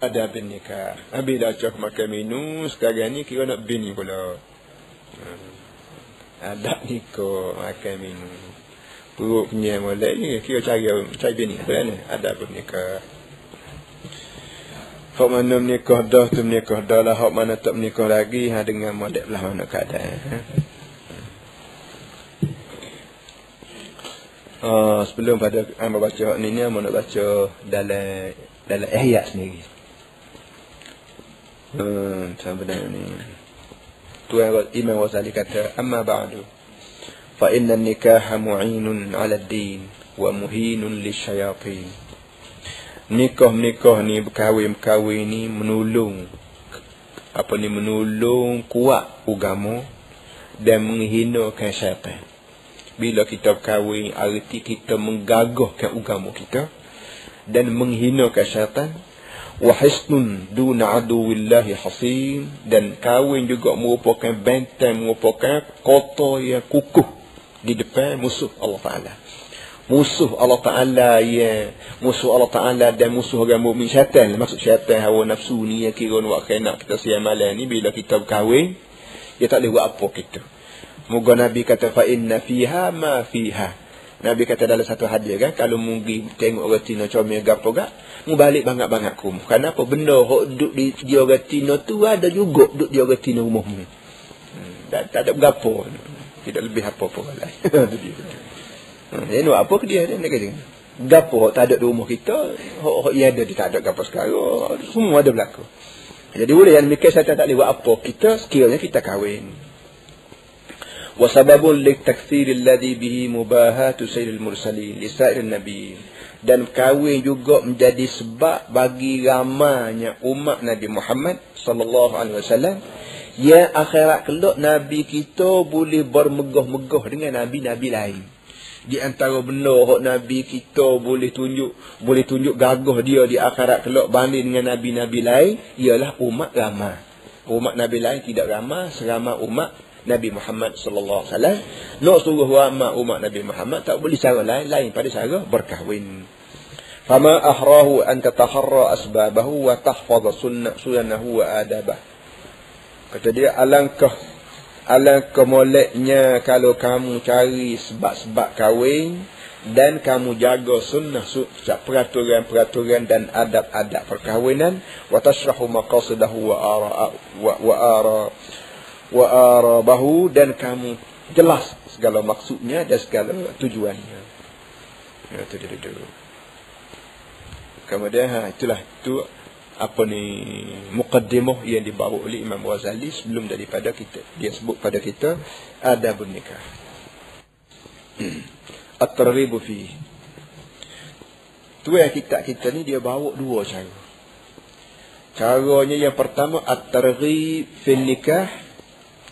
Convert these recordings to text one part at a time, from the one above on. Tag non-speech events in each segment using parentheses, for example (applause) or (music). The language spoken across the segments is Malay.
ada bin nikah. Habis dah cak makan minum, sekarang ni kira nak bini pula. Hmm. Ada nikah makan minum. Perut punya molek ni kira cari cari bini apa ni? Ada bin nikah. Hak mana menikah dah tu menikah dah lah. Hak mana tak menikah lagi. Ha, dengan modek lah mana keadaan. Uh, sebelum pada amba baca ni ni amba nak baca dalam dalam ihya sendiri. Hmm, macam benda ni. Tuan Imam Ghazali kata, "Amma ba'du, fa inna an-nikaha mu'inun 'ala ad-din wa muhinun lisyayatin." Nikah-nikah ni berkahwin-berkahwin ni menolong apa ni menolong kuat agama dan menghinakan syaitan. Bila kita berkahwin, arti kita menggagahkan agama kita dan menghinakan syaitan wa hisnun duna aduwillahi hasin dan kahwin juga merupakan benteng merupakan kota yang kukuh di depan musuh Allah Taala. Musuh Allah Taala ya musuh Allah Taala dan musuh orang mukmin syaitan. Maksud syaitan hawa nafsu ni yang kira nak kena kita siang malam ni bila kita berkahwin dia tak boleh buat apa kita. Moga Nabi kata fa inna fiha ma fiha Nabi kata dalam satu hadis kan kalau mungkin tengok orang Tino comel gapo gak mu balik bangat-bangat ku. Kenapa benda hok duduk di di orang Tino tu ada juga duduk di orang Tino rumahmu. Hmm, tak, tak ada gapo. Tidak lebih apa-apa lain. (laughs) Hmm, nak apa ke dia nak kata. Gapo tak ada di rumah kita, hok hok ia ada dia tak ada gapo sekarang. Semua ada berlaku. Jadi boleh yang mikir saya tak boleh buat apa. Kita sekiranya kita kahwin. وسبب للتكثير الذي به مباهاة سيد المرسلين لسائر النبي dan kahwin juga menjadi sebab bagi ramanya umat Nabi Muhammad sallallahu alaihi wasallam yang akhirat kelak nabi kita boleh bermegah-megah dengan nabi-nabi lain di antara benda hak nabi kita boleh tunjuk boleh tunjuk gagah dia di akhirat kelak banding dengan nabi-nabi lain ialah umat ramai umat nabi lain tidak ramai seramai umat Nabi Muhammad sallallahu alaihi wasallam nak suruh ramai umat Nabi Muhammad tak boleh cara lain lain pada cara berkahwin. Fama ahrahu an tataharra asbabahu wa tahfaz sunnah sunnahu wa adabah. Kata dia alangkah alangkah moleknya kalau kamu cari sebab-sebab kahwin dan kamu jaga sunnah peraturan-peraturan dan adab-adab perkahwinan wa tashrahu maqasidahu wa ara wa, wa ara wa arabahu dan kamu jelas segala maksudnya dan segala tujuannya. Ya tu dia dulu. Kemudian ha, itulah tu apa ni mukaddimah yang dibawa oleh Imam Ghazali sebelum daripada kita dia sebut pada kita adabun nikah. At-targhib fi. Tu yang kita kita ni dia bawa dua cara. Caranya yang pertama at-targhib fi nikah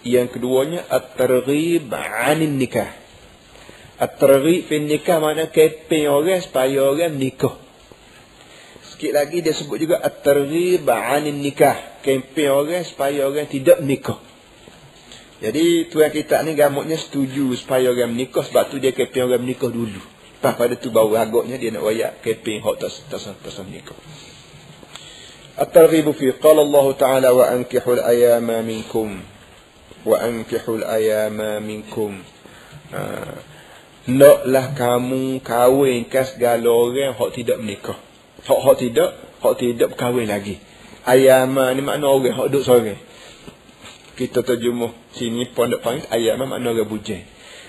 yang keduanya at-targhib 'anil nikah. At-targhib fin nikah makna kepen orang supaya orang nikah. Sikit lagi dia sebut juga at-targhib 'anil nikah, kempen orang supaya orang tidak nikah. Jadi tuan kita ni gamutnya setuju supaya orang nikah sebab tu dia keping orang nikah dulu. Lepas pada tu baru agaknya dia nak wayak keping hok tas tas tas nikah. At-targhib fi qala Allah Ta'ala wa ankihul ayama minkum ha. naklah kamu kahwin ke segala orang hak tidak menikah. Hak hak tidak hak tidak kahwin lagi. Ayama ni makna orang hak duduk sore kita terjemah sini pondok panggil ayama makna orang bujang.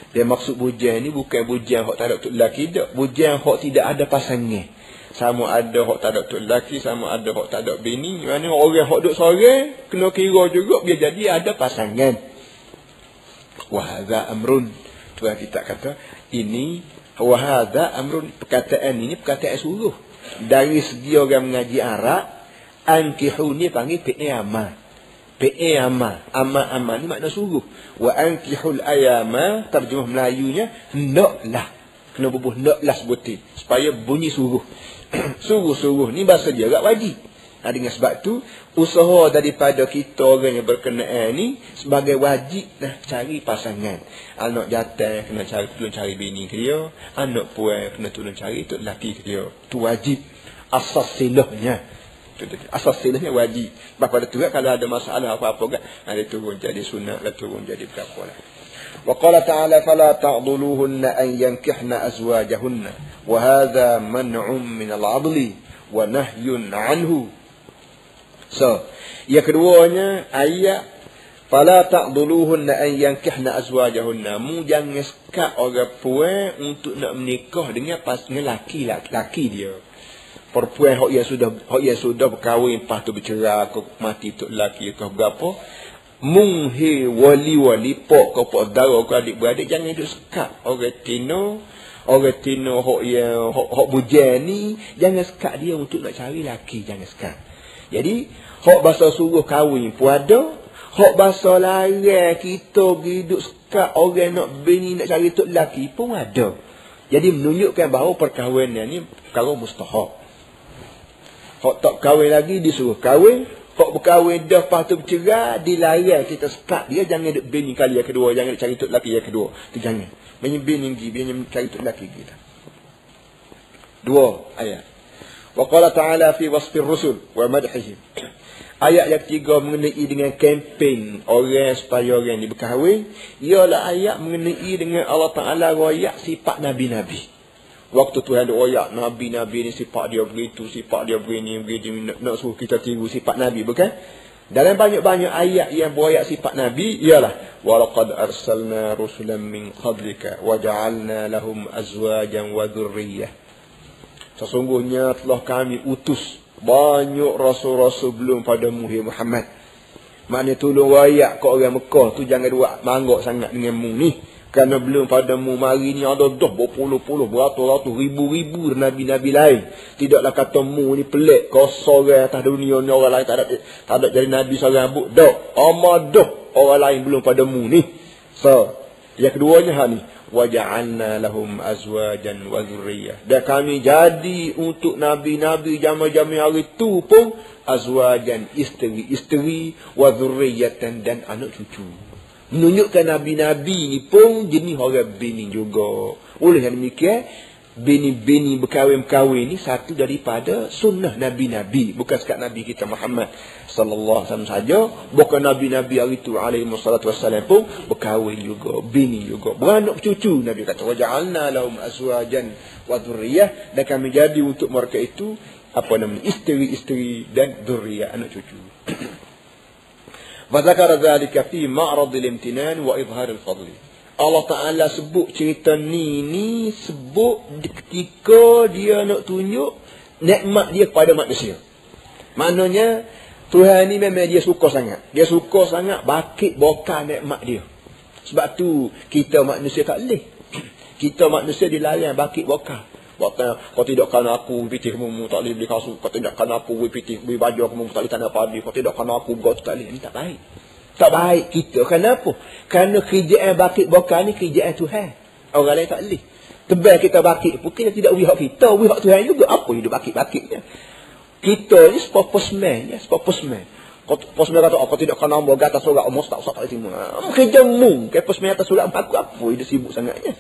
Dia maksud bujang ni bukan bujang hak tak ada untuk lelaki tak bujang hak tidak ada pasangan. Sama ada hak tak ada tu lelaki sama ada hak tak ada bini. Mana orang hak duk sore kena kira juga biar jadi ada pasangan wahada amrun tuan kita kata ini wahada amrun perkataan ini perkataan suruh. Dari segi orang mengaji Arab ankihu ni panggil fi'il ama fi'il ama ama ama ni makna suruh. Wa ankihul ayama terjemah Melayunya hendaklah. Kena bubuh hendaklah sebutin supaya bunyi suruh. (clears throat) Suruh-suruh ni bahasa dia agak wajib Nah, dengan sebab tu usaha daripada kita orang yang berkenaan ni sebagai wajib dah cari pasangan. Anak jatah kena cari tolong cari bini ke dia, anak puan kena tolong cari tu lelaki ke dia. Tu wajib asas silahnya. Asas silahnya wajib. Sebab pada tu kan, kalau ada masalah apa-apa kan, ada turun jadi sunat, ada turun jadi berapa lah. وقال تعالى فلا تعضلوهن أن ينكحن أزواجهن وهذا منع من العضل ونهي عنه So, yang keduanya ayat fala ta'dhuluhunna an yankihna azwajahunna. Mu jangan sekat orang puan untuk nak menikah dengan pasangan laki laki dia. Perempuan hok yang sudah hok yang sudah berkahwin lepas tu bercerai ke mati tu laki ke berapa mung he wali wali pok ke pok dara ke adik beradik jangan duduk sekat orang tino orang tino hok yang hok, hok ni jangan sekat dia untuk nak cari laki jangan sekat jadi hok bahasa suruh kahwin pun ada hok bahasa larang kita hidup sekat orang nak bini nak cari tok laki pun ada jadi menunjukkan bahawa perkahwinan ni perkara mustahak hok tak kahwin lagi disuruh kahwin Kok berkahwin dah lepas tu bercerai, dilarang kita sekat dia. Jangan duk bini kali yang kedua. Jangan cari tok laki yang kedua. Itu jangan. Banyak bini lagi. Banyak cari tok laki kita. Dua ayat. Wa qala ta'ala fi wasfir rusul wa ومدحهم Ayat yang ketiga mengenai dengan kempen orang supaya orang ni berkahwin. Ialah ayat mengenai dengan Allah Ta'ala royak sifat Nabi-Nabi. Waktu Tuhan ada royak Nabi-Nabi ni sifat dia begitu, sifat dia begini, begini Nak, nak suruh kita tiru sifat Nabi bukan? Dalam banyak-banyak ayat yang berayak sifat Nabi ialah walaqad arsalna rusulan min qablika waja'alna lahum azwajan wa dhurriyyah Sesungguhnya telah kami utus banyak rasul-rasul belum pada Muhammad. Maknanya tolong rakyat ke orang Mekah tu jangan buat manggok sangat dengan mu ni. Kerana belum padamu mari ni ada dah berpuluh-puluh, beratus-ratus, ribu-ribu nabi-nabi lain. Tidaklah kata mu ni pelik, kau seorang atas dunia ni orang lain tak ada, tak ada jadi nabi seorang abuk. Dah, amat dah orang lain belum padamu ni. So, yang keduanya ha ni. Waja'alna lahum azwajan wa zurriyah. Dan kami jadi untuk nabi-nabi jama-jama hari tu pun azwajan isteri-isteri wa zurriyatan dan anak cucu menunjukkan nabi-nabi ni pun jenis orang bini juga. Oleh yang demikian, bini-bini berkahwin-kahwin ni satu daripada sunnah nabi-nabi, bukan sekat nabi kita Muhammad sallallahu alaihi wasallam saja, bukan nabi-nabi hari itu alaihi wasallatu wasallam pun berkahwin juga, bini juga, beranak cucu. Nabi kata, waja'alna lahum azwajan wa dhurriyyah." Dan kami jadi untuk mereka itu apa namanya? isteri-isteri dan dhurriyyah anak cucu. (clears throat) Wa dzakara dzalika fi ma'rad al-imtinan wa izhar al-fadl. Allah Ta'ala sebut cerita ni, ni sebut ketika dia nak tunjuk nikmat dia kepada manusia. Maknanya, Tuhan ni memang dia suka sangat. Dia suka sangat bakit bokar nikmat dia. Sebab tu kita manusia tak boleh. (clears throat) Kita manusia dilarang bakit bokar. Waktu kau tidak kan aku pitih mu tak boleh beli kasut. Kau tidak kan aku pitih beli baju aku tak boleh tanda padi. Kau tidak kan aku kau tak boleh. Ini tak baik. Tak baik kita. Kenapa? Kerana kerjaan bakit bokar ni kerjaan Tuhan. Orang lain tak boleh. Tebal kita bakit kita tidak wihak kita. Wihak Tuhan juga. Apa hidup bakit-bakitnya? Kita ni spokesman. Ya, spokesman. Posmen kata, apa tidak kena nama gata surat umur tak usah tak terima. Kerja mu. Kerja posmen atas surat aku apa? Dia sibuk sangatnya.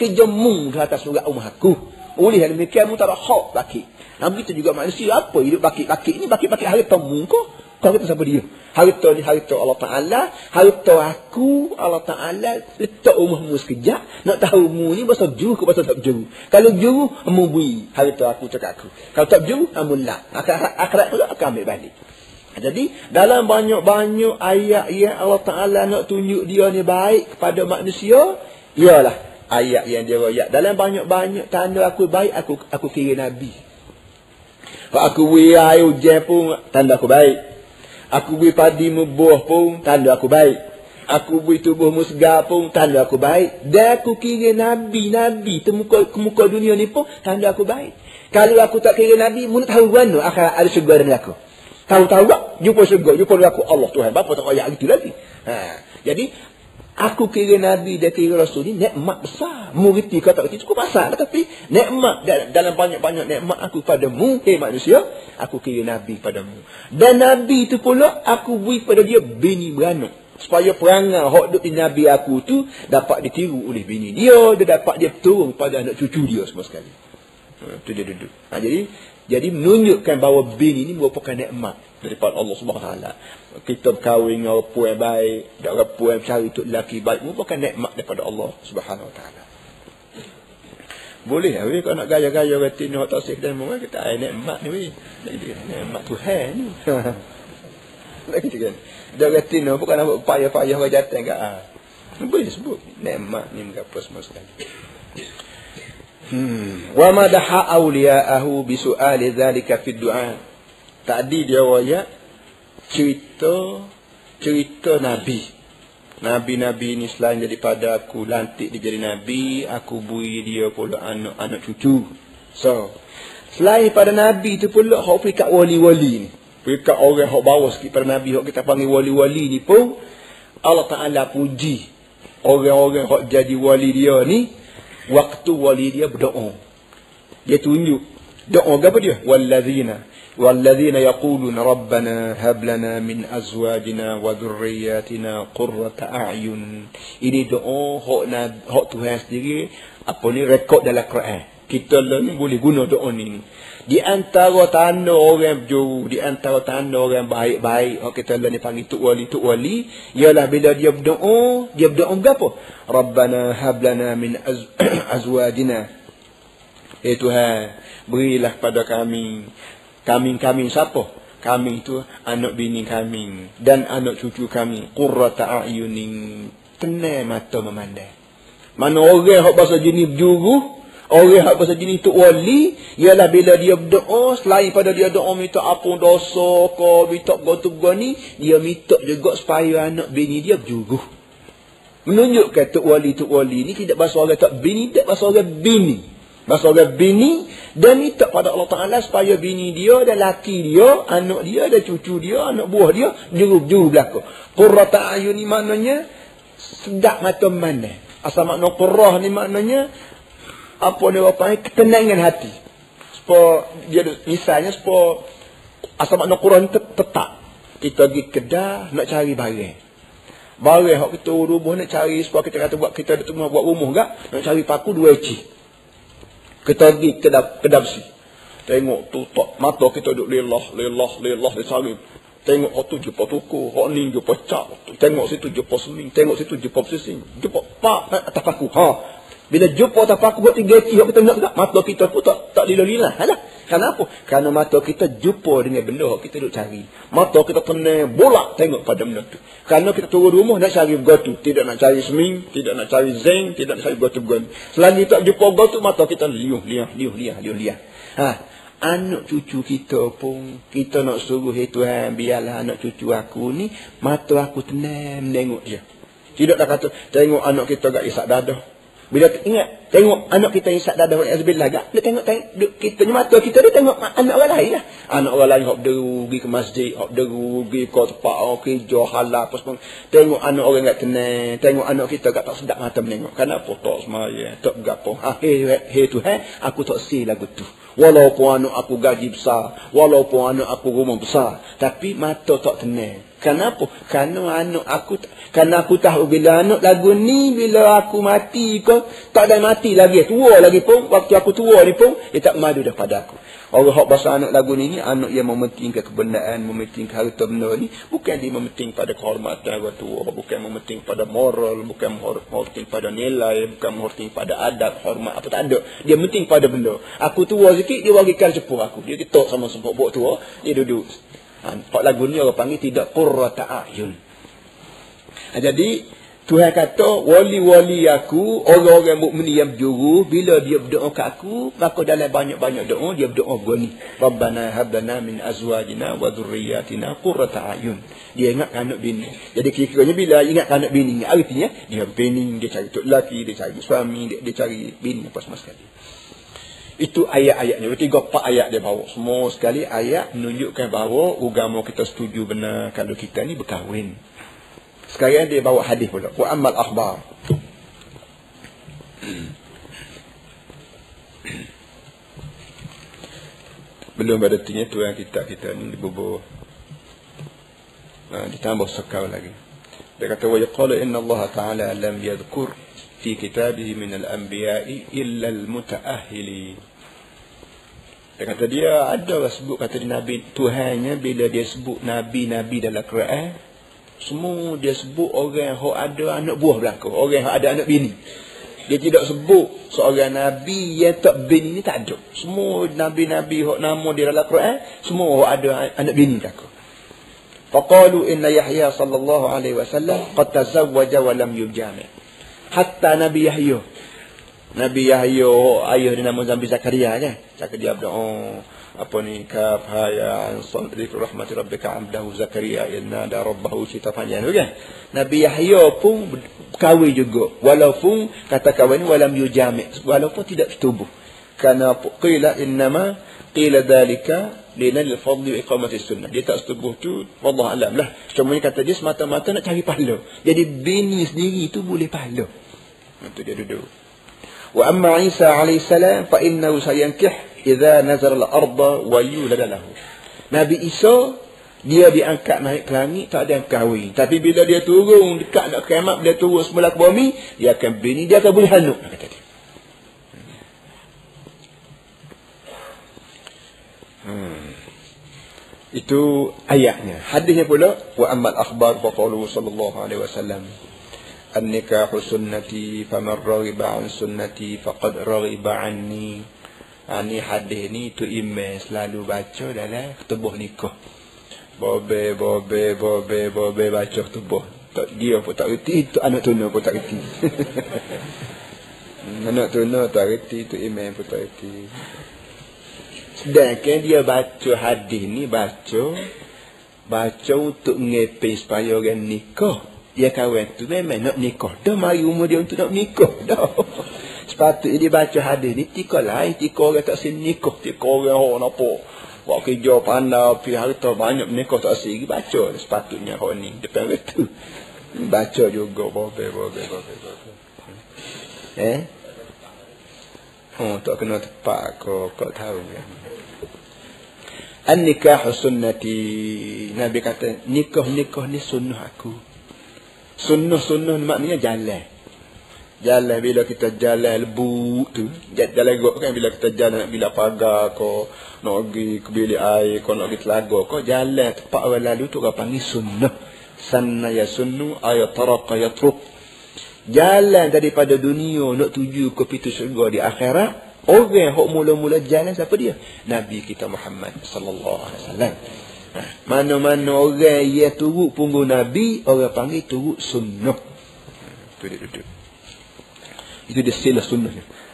Kerja mu di atas surat umur aku. Oleh yang demikian mu tak ada hak baki. Nah begitu juga manusia apa hidup baki-baki ini baki-baki hari temu kau. Kau kata siapa dia? Harta ni harta Allah Ta'ala. Harta aku Allah Ta'ala. Letak rumahmu sekejap. Nak tahu mu ni bahasa juru ke bahasa tak juru. Kalau juru, mu bui. Harta aku cakap aku. Kalau tak juru, mu lah. Akhirat pula akan ambil balik. Jadi dalam banyak-banyak ayat yang Allah Ta'ala nak tunjuk dia ni baik kepada manusia. Ialah ayat yang dia royak. Dalam banyak-banyak tanda aku baik, aku aku kira Nabi. Kalau aku beri air hujan pun, tanda aku baik. Aku beri padi mebuah pun, tanda aku baik. Aku beri tubuh musga pun, tanda aku baik. Dan aku kira Nabi, Nabi, temuka, kemuka dunia ni pun, tanda aku baik. Kalau aku tak kira Nabi, mana tahu mana akan ada syurga dengan aku. Tahu-tahu tak? Jumpa syurga, jumpa aku Allah Tuhan. Bapa tak ayat itu lagi. Ha. Jadi, Aku kira Nabi dan kira Rasul ni nikmat besar. Muriti kata itu cukup besar. Tapi nikmat dalam banyak-banyak nikmat aku padamu, hei manusia, aku kira Nabi padamu. Dan Nabi itu pula aku beri pada dia bini beranak. Supaya perangai hak duk Nabi aku tu dapat ditiru oleh bini dia. Dia dapat dia turun pada anak cucu dia semua sekali. Ha, tu dia duduk. Ha, jadi jadi menunjukkan bahawa bin ini merupakan nikmat daripada Allah Subhanahu taala. Kita berkahwin dengan orang yang baik, dan orang yang cari untuk lelaki baik merupakan nikmat daripada Allah Subhanahu taala. Boleh lah, kalau nak gaya-gaya kata ni, tak sih dan mungkin kita ay nikmat ni, weh. Nikmat Tuhan ni. (laughs) Lagi kan. Dia kata ni, bukan nak payah-payah wajatan kat ah. Boleh disebut. Nikmat ni mengapa semua sekali. Hmm. Wa madaha awliya'ahu bisu'ali dhalika fi du'a. Tadi dia wayak cerita cerita Nabi. Nabi-Nabi ni selain daripada aku lantik dia jadi Nabi, aku bui dia pula anak-anak cucu. So, selain pada Nabi tu pula, hak pergi kat wali-wali ni. Pergi kat orang hak bawah sikit pada Nabi, hak kita panggil wali-wali ni pun, Allah Ta'ala puji orang-orang hak jadi wali dia ni, waktu wali dia berdoa. Dia tunjuk doa apa dia? Wallazina والذين Rabbana ربنا هب min azwajina wa dhurriyyatina qurrata a'yun. ini doa hok na hok tuhan sendiri apa ni rekod dalam Quran kita lah ni boleh guna doa ni di antara tanda orang berjuru di antara tanda orang baik-baik hak kita lah ni panggil tuk wali tuk wali ialah bila dia berdoa dia berdoa apa Rabbana hab lana min az (clears throat) azwajina Eh Tuhan, berilah pada kami kami-kami siapa? Kami itu anak bini kami dan anak cucu kami. Qurrata a'yunin. Tenang mata memandang. Mana orang hak bahasa jenis berjuru, orang hak bahasa jenis tu wali, ialah bila dia berdoa, selain pada dia doa minta apa dosa ke, minta gotu ni, dia minta juga supaya anak bini dia berjuru. Menunjukkan tu wali tu wali ni tidak bahasa orang tak bini, tidak bahasa orang bini. Bahasa orang bini dan minta pada Allah Ta'ala supaya bini dia dan laki dia, anak dia dan cucu dia, anak buah dia, juru-juru belakang. Qurrata ayun ni maknanya sedap mata mana. Asal makna qurrah ni maknanya apa dia apa ketenangan hati. Supaya dia misalnya supaya asal makna qurrah ni tetap. Kita pergi kedah nak cari barang. Barang hak kita rumah nak cari supaya kita kata buat kita ada buat rumah gak nak cari paku dua eci. Kita pergi ke kedap si. Tengok tu tak mata kita duduk lelah, lelah, lelah di. Tengok oh tu jumpa tuku, hok ni jumpa cak. Tengok situ jumpa seming, tengok situ jumpa sising. Jumpa pak atas paku. Ha. Bila jumpa atas paku buat tiga cik, kita nak tak? Mata kita pun tak tak lila-lila. Alah. Kenapa? Karena mata kita jumpa dengan benda yang kita duk cari. Mata kita kena bolak tengok pada benda tu. Karena kita turun rumah nak cari gotu. Tidak nak cari seming, tidak nak cari zinc, tidak nak cari gotu-gotu. Selagi tak jumpa gotu, mata kita liuh, liuh, liuh, liuh, liuh, liuh. Ha. Anak cucu kita pun, kita nak suruh, hey Tuhan, biarlah anak cucu aku ni, mata aku tenang menengok dia. Tidak nak kata, tengok anak kita gak isak dadah. Bila ingat tengok anak kita yang dadah wa azbillah gak dia tengok tengok kita ni mata kita dia tengok anak orang lain lah. Anak orang lain deru pergi ke masjid, deru pergi ke tempat orang kerja halal apa semua. Tengok anak orang gak tenang, tengok anak kita gak tak sedap mata menengok. Kenapa tak semaya, tak gapo. Ha he he tu he, aku tak si lagu tu. Walaupun anak aku gaji besar, walaupun anak aku rumah besar, tapi mata tak tenang. Kenapa? Karena anak aku karena aku tahu bila anak lagu ni bila aku mati ke tak ada mati lagi tua lagi pun waktu aku tua ni pun dia tak madu dah pada aku. Orang hak bahasa anak lagu ni, ni anak yang mementingkan kebenaran, mementingkan harta benda ni bukan dia mementing pada kehormatan orang tua, bukan mementing pada moral, bukan mementing pada nilai, bukan mementing pada adab, hormat apa tak ada. Dia mementing pada benda. Aku tua sikit dia bagikan sepuh aku. Dia ketok sama sepuh buat tua, dia duduk Ha, lagu ni orang panggil tidak qurrata a'yun. Ha, jadi Tuhan kata wali-wali aku orang-orang mukmin yang berjuru bila dia berdoa ke aku maka dalam banyak-banyak doa dia berdoa begini Rabbana hab lana min azwajina wa dhurriyyatina qurrata a'yun. Dia ingat anak bini. Jadi kira-kiranya bila ingat anak bini artinya dia bini dia cari tok lelaki, dia cari suami, dia, dia cari bini apa semua sekali. Itu ayat-ayatnya. Tiga empat ayat dia bawa. Semua sekali ayat menunjukkan bahawa agama kita setuju benar kalau kita ni berkahwin. Sekarang dia bawa hadis pula. Wa amal akhbar. Belum ada tinya tu yang kita kita ni dibubur. Nah, ditambah sekali lagi. Dia kata Allah Ta'ala lam yadhkur fi kitabih min al-anbiya'i illa al-muta'ahhili Dia kata dia ada lah sebut kata dia Nabi Tuhannya bila dia sebut Nabi-Nabi dalam Quran. Semua dia sebut orang yang ada anak buah belakang. Orang yang ada anak bini. Dia tidak sebut seorang Nabi yang tak bini ni tak ada. Semua Nabi-Nabi yang nama dia dalam Quran. Semua ada anak bini belakang. Faqalu inna Yahya sallallahu alaihi wasallam qad tazawwaja wa lam yujami. Hatta Nabi Yahya. Nabi Yahya ayah dia nama Nabi Zakaria kan. Cakap dia berdoa oh, apa ni kaf haya an sadri rahmati rabbika abdahu Zakaria inna da rabbahu cerita panjang kan. Nabi Yahya pun kahwin juga walaupun kata kahwin walam yujami walaupun tidak setubuh. Karena qila innama qila dalika lina fadli iqamati sunnah. Dia tak setubuh tu, wallah alam lah. Cuma kata dia semata-mata nak cari pahala. Jadi bini sendiri tu boleh pahala. Itu dia duduk. Alaihi salam fa innahu sayankih idza nazara al-ardh wa yulad lahu. Nabi Isa dia diangkat naik ke langit tak ada yang kahwin. Tapi bila dia turun dekat nak kiamat dia turun semula ke bumi, dia akan bini dia akan boleh hanuk kata dia. Hmm. Itu ayatnya. Hadisnya pula wa ammal akhbar fa qalu sallallahu alaihi wasallam an-nikahu sunnati faman raghiba an sunnati faqad raghiba anni. Ini ha, hadis ni tu imam selalu baca dalam tubuh nikah. Bobe bobe bobe bobe baca tubuh. Tak dia pun tak reti, tu anak tuna pun tak reti. anak tuna tak reti, tu imam pun tak reti. Sedangkan dia baca hadis ni baca baca untuk ngepe supaya orang nikah. Dia kawan tu memang nak nikah. Dah mari umur dia untuk nak nikah (laughs) dah. Sepatutnya dia baca hadis ni tika lain, tika orang tak sini nikah, tika orang orang apa. Buat kerja pandai, pergi harta banyak nikah tak sini baca. Sepatutnya orang ni depan itu. Baca juga bobe bobe bobe bobe. Eh? Oh, tak kena tepat kau, kau tahu ya. An-nikah sunnati. Nabi kata, nikah-nikah ni sunnah aku. Sunnah-sunnah maknanya jalan. Jalan bila kita jalan lebu tu. Jalan gok kan bila kita jalan nak bila pagar ko. Nak pergi ke bilik air ko. Nak pergi telaga ko. Jalan tempat orang lalu tu orang panggil sunnah. Sanna ya sunnu ayat taraka ya truk. Jalan daripada dunia nak tuju ke pintu syurga di akhirat. Orang yang mula-mula jalan siapa dia? Nabi kita Muhammad sallallahu alaihi wasallam. Mana-mana orang yang turut punggung Nabi, orang panggil turut sunnah. Itu dia duduk. Itu dia sila sunnah.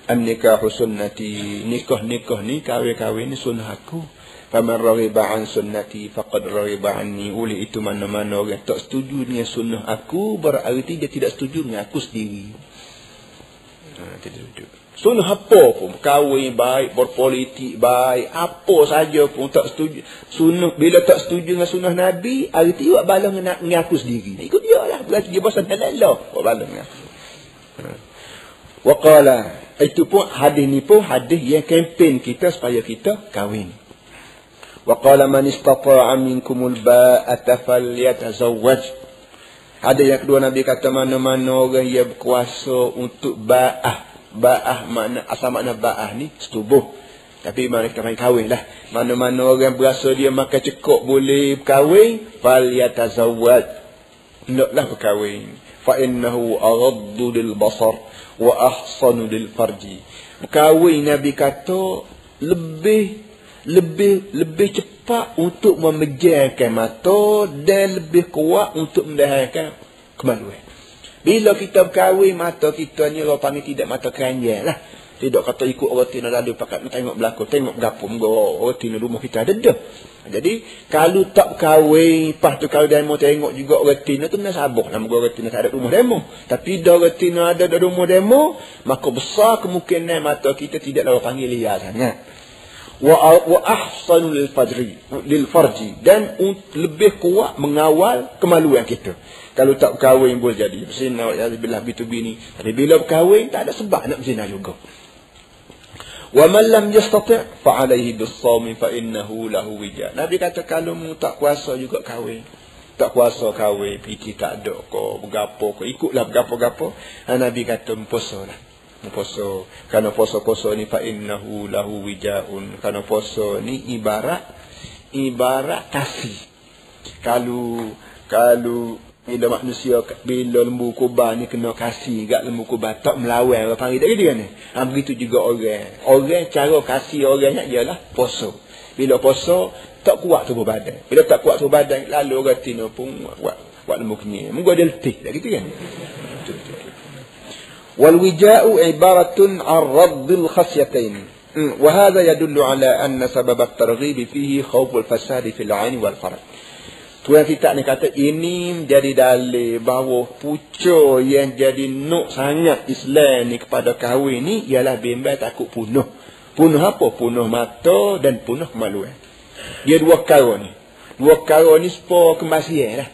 An-nikahu sunnati. Nikah-nikah ni, kahwin-kahwin ni sunnah aku. Faman raghiba an sunnati faqad raghiba anni. Oleh itu mana-mana orang tak setuju dengan sunnah aku, berarti dia tidak setuju dengan aku sendiri. Ha, itu dia duduk. Sunnah apa pun, kahwin baik, berpolitik baik, apa saja pun tak setuju. Sunnah, bila tak setuju dengan sunnah Nabi, hari tu buat balang dengan, dengan aku sendiri. Ikut dia lah, berarti dia bosan dan Allah, buat balang dengan aku. Ha. Waqala, itu pun hadis ni pun hadis yang kempen kita supaya kita kahwin. Waqala man istata'a minkumul ba'ata falyatazawwaj. Ada yang kedua Nabi kata mana-mana orang yang berkuasa untuk ba'ah Ba'ah makna asal makna ba'ah ni setubuh. Tapi mana kita main kahwin lah. Mana-mana orang berasa dia makan cekok boleh berkahwin. Fal yatazawad. Naklah berkahwin. Fa innahu araddu lil basar. Wa ahsanu lil farji. Berkahwin Nabi kata lebih lebih lebih cepat untuk memejamkan mata dan lebih kuat untuk mendahirkan kemaluan. Bila kita berkahwin, mata kita ni orang panggil tidak mata keranjang lah. Tidak kata ikut orang tina lalu pakat tengok belakang, tengok berapa muka orang tina rumah kita ada dah. Jadi, kalau tak kahwin, lepas tu kalau demo tengok juga orang tina tu nak sabar. Nama orang tina tak ada rumah demo. Tapi dah orang tina ada dalam rumah demo, maka besar kemungkinan mata kita tidak lalu panggil liar sangat. Wa, ahsanu lil fajri, lil farji. Dan lebih kuat mengawal kemaluan kita. Kalau tak berkahwin boleh jadi berzina ya billah bitu bini. Tapi bila berkahwin tak ada sebab nak berzina juga. Wa man lam yastati' fa alayhi bis-shawm fa innahu lahu wija. Nabi kata kalau mu tak kuasa juga kahwin. Tak kuasa kahwin, piti tak ada ko, bergapo ko, ikutlah bergapo-gapo. Ha, Nabi kata puasalah. Puasa. Kerana puasa-puasa ni fa innahu lahu wijaun. Kerana puasa ni ibarat ibarat kasih. Kalau kalau bila manusia bila lembu kubah ni kena kasih gak lembu kubah tak melawan apa panggil tak kan ha, begitu juga orang orang cara kasih orangnya ialah puasa bila puasa tak kuat tubuh badan bila tak kuat tubuh badan lalu orang tino pun buat buat lembu kenyal munggu ada letih tak gitu kan wal wija'u ibaratun an raddil khasyatain وهذا يدل على أن سبب الترغيب فيه خوف الفساد في العين والفرج Tuan kita ni kata ini menjadi dalil bahawa pucuk yang jadi nuk sangat Islam ni kepada kahwin ni ialah bimbang takut punuh. Punuh apa? Punuh mata dan punuh kemaluan. Dia dua kara ni. Dua kara ni sepuluh kemasian lah.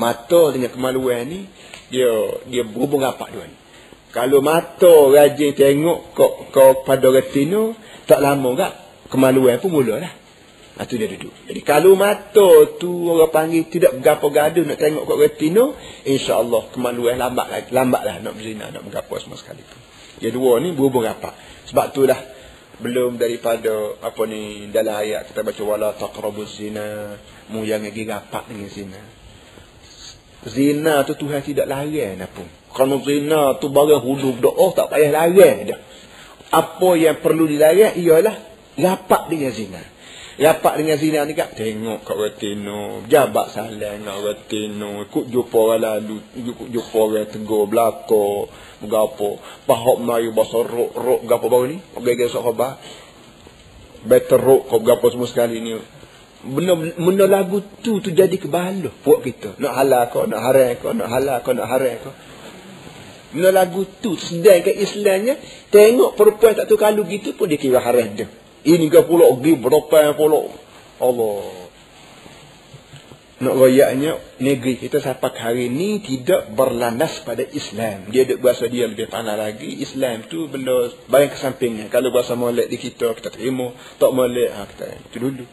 Mata dengan kemaluan ni dia dia berhubung apa dua ni. Kalau mata rajin tengok kok kok pada retina tak lama tak kemaluan pun mulalah. Ha, tu dia duduk. Jadi kalau mata tu orang panggil tidak berapa gaduh nak tengok kat retina, insya-Allah kemaluan lambat lagi, lambatlah nak berzina, nak bergapo semua sekali tu. Dia dua ni berhubung rapat. Sebab itulah belum daripada apa ni dalam ayat kita baca wala taqrabuz zina, mu yang lagi rapat dengan zina. Zina tu Tuhan tidak larang apa. Kalau zina tu barang hudud doa tak payah larang dah. Apa yang perlu dilarang ialah rapat dengan zina. Rapat dengan zina ni kak tengok kat retino, jabat salam dengan retino, ikut jumpa orang lalu, ikut jumpa orang tegur belako, begapo, pahok mari bahasa rok rok gapo baru ni, gaya sok khabar. Better rok kau gapo semua sekali ni. Benda, benda lagu tu tu jadi kebalo buat kita. Nak halal kau, nak haram kau, nak halal kau, nak haram kau. Benda lagu tu sedang ke Islamnya, tengok perempuan tak tu kalau gitu pun dia kira haram dia. Ini ke pula pergi berapa pula. Allah. Nak royaknya negeri kita sampai hari ini tidak berlandas pada Islam. Dia ada bahasa dia lebih pandai lagi. Islam tu benda bayang kesampingnya. Kalau bahasa molek di kita, kita terima. Tak molek, ha, kita itu dulu.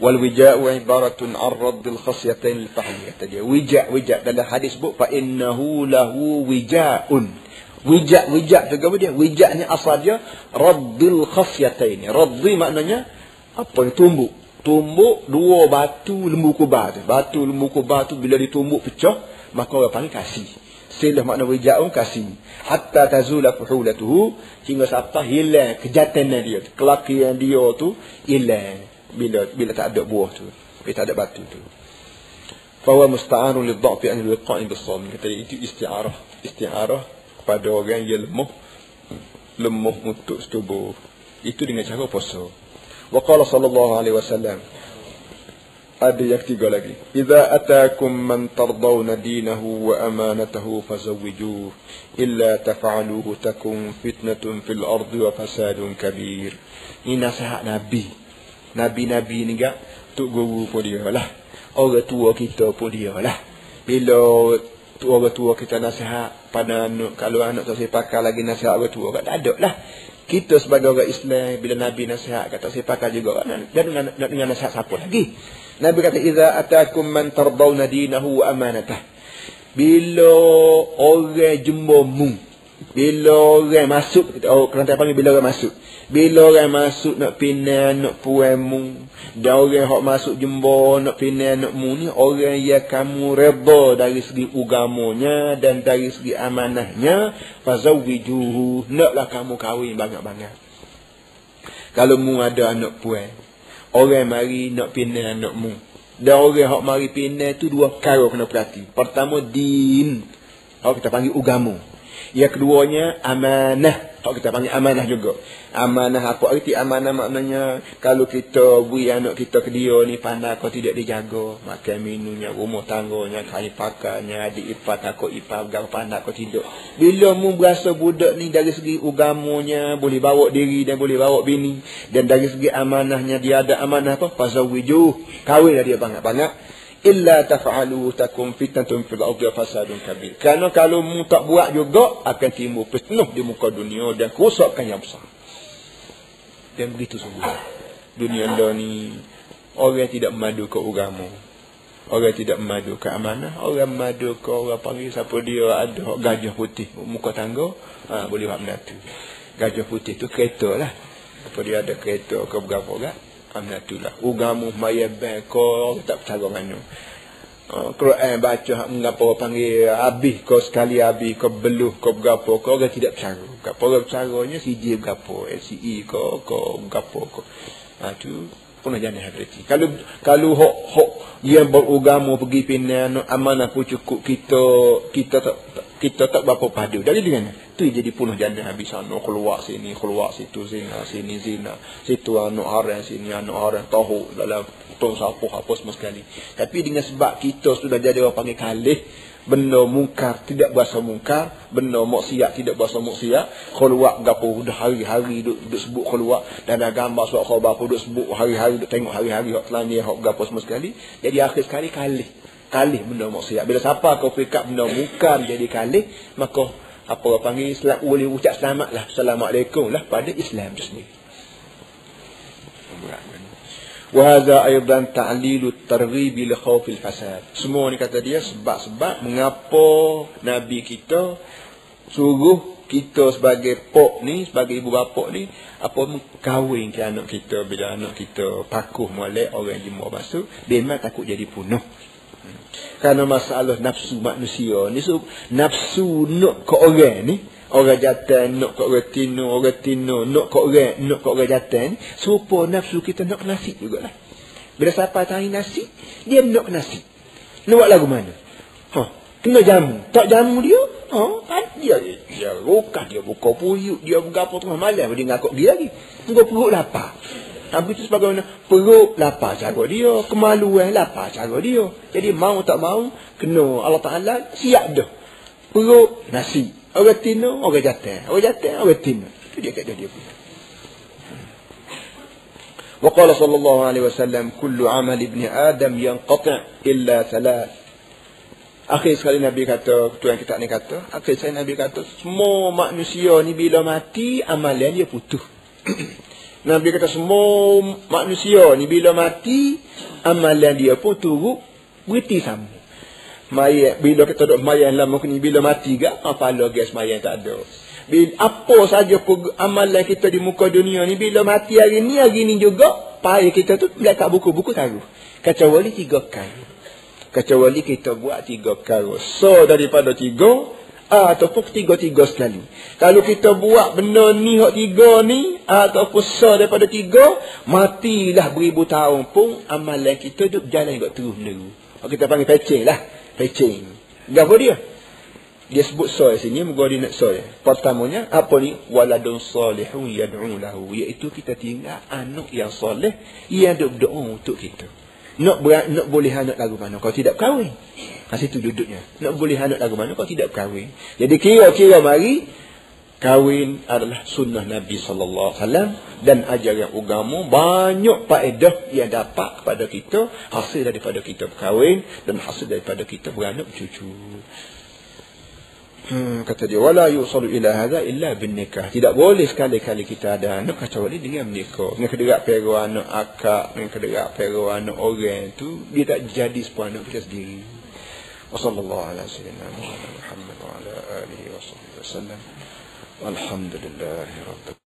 Ar-raddil khasyatain al-fahliyah. Wija' wija' dalam hadis bu fa innahu lahu wija'un. Wijak, wijak tu apa dia? Wijak ni asal dia raddil khasyatain. Raddi maknanya apa yang tumbuk. Tumbuk dua batu lembu kubah tu. Batu lembu kubah tu bila ditumbuk pecah, maka orang panggil kasih. Silah makna wijakun kasih. Hatta tazula fuhulatuhu hingga sampai hilang kejahatan dia. Kelakian dia tu hilang bila bila tak ada buah tu. Bila tak ada batu tu. Fahuwa musta'anu lidha'fi an al-wiqa'i bis-sawm. Kata itu isti'arah. Isti'arah pada orang yang lemah lemah untuk tubuh itu dengan cara puasa wa qala sallallahu alaihi wasallam ada yang tiga lagi idza atakum man tardawna dinahu wa amanatahu fazawwijuhu illa taf'aluhu takun fitnatun fil ardi wa fasadun kabir ini nasihat nabi nabi-nabi ni gak tok guru pun dia lah. Orang tua kita pun dia lah. Bila orang tua kita nasihat pada anak kalau anak tak pakai lagi nasihat orang tua tak ada lah. Kita sebagai orang Islam bila Nabi nasihat kata saya pakai juga. Dan dengan, dengan nasihat siapa lagi? Nabi kata idza atakum man tardawna dinahu amanatah. Bila orang jembomu bila orang masuk oh kerana panggil bila orang masuk. Bila orang masuk nak pindah nak puemu dan orang hok masuk jembo nak pindah nak mu ni orang yang kamu redha dari segi ugamanya dan dari segi amanahnya fazawwijuhu naklah kamu kahwin banyak-banyak. Kalau mu ada anak puan orang mari nak pindah anak mu. Dan orang hok mari pindah tu dua perkara kena perhati. Pertama din. Hok kita panggil ugamu yang keduanya amanah. Tak kita panggil amanah juga. Amanah apa arti amanah maknanya kalau kita beri anak kita ke dia ni pandai kau tidak dijaga. Makan minumnya, rumah tangganya, kain pakainya, adik ipar, takut ipar, gak pandai kau tidak. Bila mu berasa budak ni dari segi ugamunya, boleh bawa diri dan boleh bawa bini. Dan dari segi amanahnya dia ada amanah apa? Pasal. Kawin dia banyak-banyak illa taf'alu takum fitnatun fil ardi fasadun kabir. Karena kalau mu tak buat juga akan timbul fitnah di muka dunia dan kerosakan yang besar. Dan begitu sungguh. Dunia anda ni orang tidak memadu ke agama. Orang tidak memadukan amanah. Orang memadukan orang panggil siapa dia ada gajah putih. Muka tangga. Ha, boleh buat benda tu. Gajah putih tu kereta lah. Apa dia ada kereta ke berapa kan? Benda tu lah. Ugamu mayabang kau tak percaya dengan Uh, Quran baca mengapa panggil habis kau sekali habis kau beluh kau berapa kau orang tidak bercara. Berapa orang bercaranya si dia berapa, SCE kau kau berapa kau. Ha tu pun jangan hati. Kalau kalau hok hok dia beragama pergi pindah amanah pun cukup kita kita tak kita tak berapa padu. Dari dengan tu jadi penuh janda habis anu keluar sini keluar situ zina sini zina situ anu haram sini anu haram tahu dalam tong sapu apa semua sekali. Tapi dengan sebab kita sudah jadi orang panggil kalih benda mungkar tidak berasa mungkar benda maksiat tidak berasa maksiat. Keluar gapo dah hari-hari duk, duk sebut keluar dan ada gambar surat khabar duk sebut hari-hari duk tengok hari-hari hok telani hok gapo semua sekali. Jadi akhir sekali kalih. Kalih benda maksiat. Bila siapa kau fikir benda mungkar jadi kalih maka apa orang panggil Islam boleh ucap selamatlah. Assalamualaikum lah pada Islam itu sendiri Wahada aydan ta'lilu targhibi li khawfil fasad. Semua ni kata dia sebab-sebab mengapa Nabi kita suruh kita sebagai pok ni, sebagai ibu bapa ni, apa kahwin ke anak kita bila anak kita pakuh molek orang jemur basuh, memang takut jadi punuh. Karena masalah nafsu manusia ni, so, nafsu nak ke orang ni, orang jatan nak kat orang tino orang tino nak kat orang nak kat orang jatan. Serupa nafsu kita nak nasi jugalah. Bila siapa tanya nasi dia nak nasi. Nak lagu mana? Ha kena jamu. Tak jamu dia ha dia dia rokah dia buka puyuk dia bergapo tengah malam. Dia ngakak dia lagi. Tunggu perut lapar. Tapi itu sebagaimana perut lapar cara dia kemaluan lapar cara dia. Jadi mau tak mau kena Allah Ta'ala siap dah. Perut nasi Orang tino, orang jatuh. Orang jatuh, orang tino. Itu dia kata dia punya. وقال صلى الله عليه وسلم كل عمل ابن آدم ينقطع إلا ثلاث Akhir sekali Nabi kata, tu yang kita ni kata, akhir sekali Nabi kata, semua manusia ni bila mati, amalan dia putus. Nabi kata, semua manusia ni bila mati, amalan dia pun turut, berhenti sama mayat bila kita duduk mayat lama ni bila mati gak apa gas mayat tak ada? Bila apa saja amalan kita di muka dunia ni bila mati hari ni hari ni juga payah kita tu kat buku-buku taruh. Kecuali tiga kali kecuali kita buat tiga kali so daripada tiga ataupun tiga-tiga sekali. Kalau kita buat benda ni hak tiga ni ataupun so daripada tiga, matilah beribu tahun pun amalan kita duduk jalan juga terus meneru. Kita panggil pecing lah pecing. Gapo dia? Dia sebut soy sini nak soy. Pertamanya apa ni? Waladun salihun yad'u lahu. Iaitu kita tinggal anak yang soleh yang berdoa untuk kita. Nak berat, nak boleh anak lagu mana kau tidak kahwin. Ha situ duduknya. Nak boleh anak lagu mana kau tidak kahwin. Jadi kira-kira mari Kawin adalah sunnah Nabi sallallahu alaihi wasallam dan ajaran agama banyak faedah yang dapat kepada kita hasil daripada kita berkahwin dan hasil daripada kita beranak cucu. Hmm, kata dia wala yusalu ila hadha illa bin nikah. Tidak boleh sekali-kali kita ada anak kecuali dengan menikah. Dengan kederak pero anak akak, dengan kederak pero anak orang tu dia tak jadi sepuan anak kita sendiri. Wassallallahu ala sayyidina Muhammad wa ala alihi wa sallam. الحمد لله رب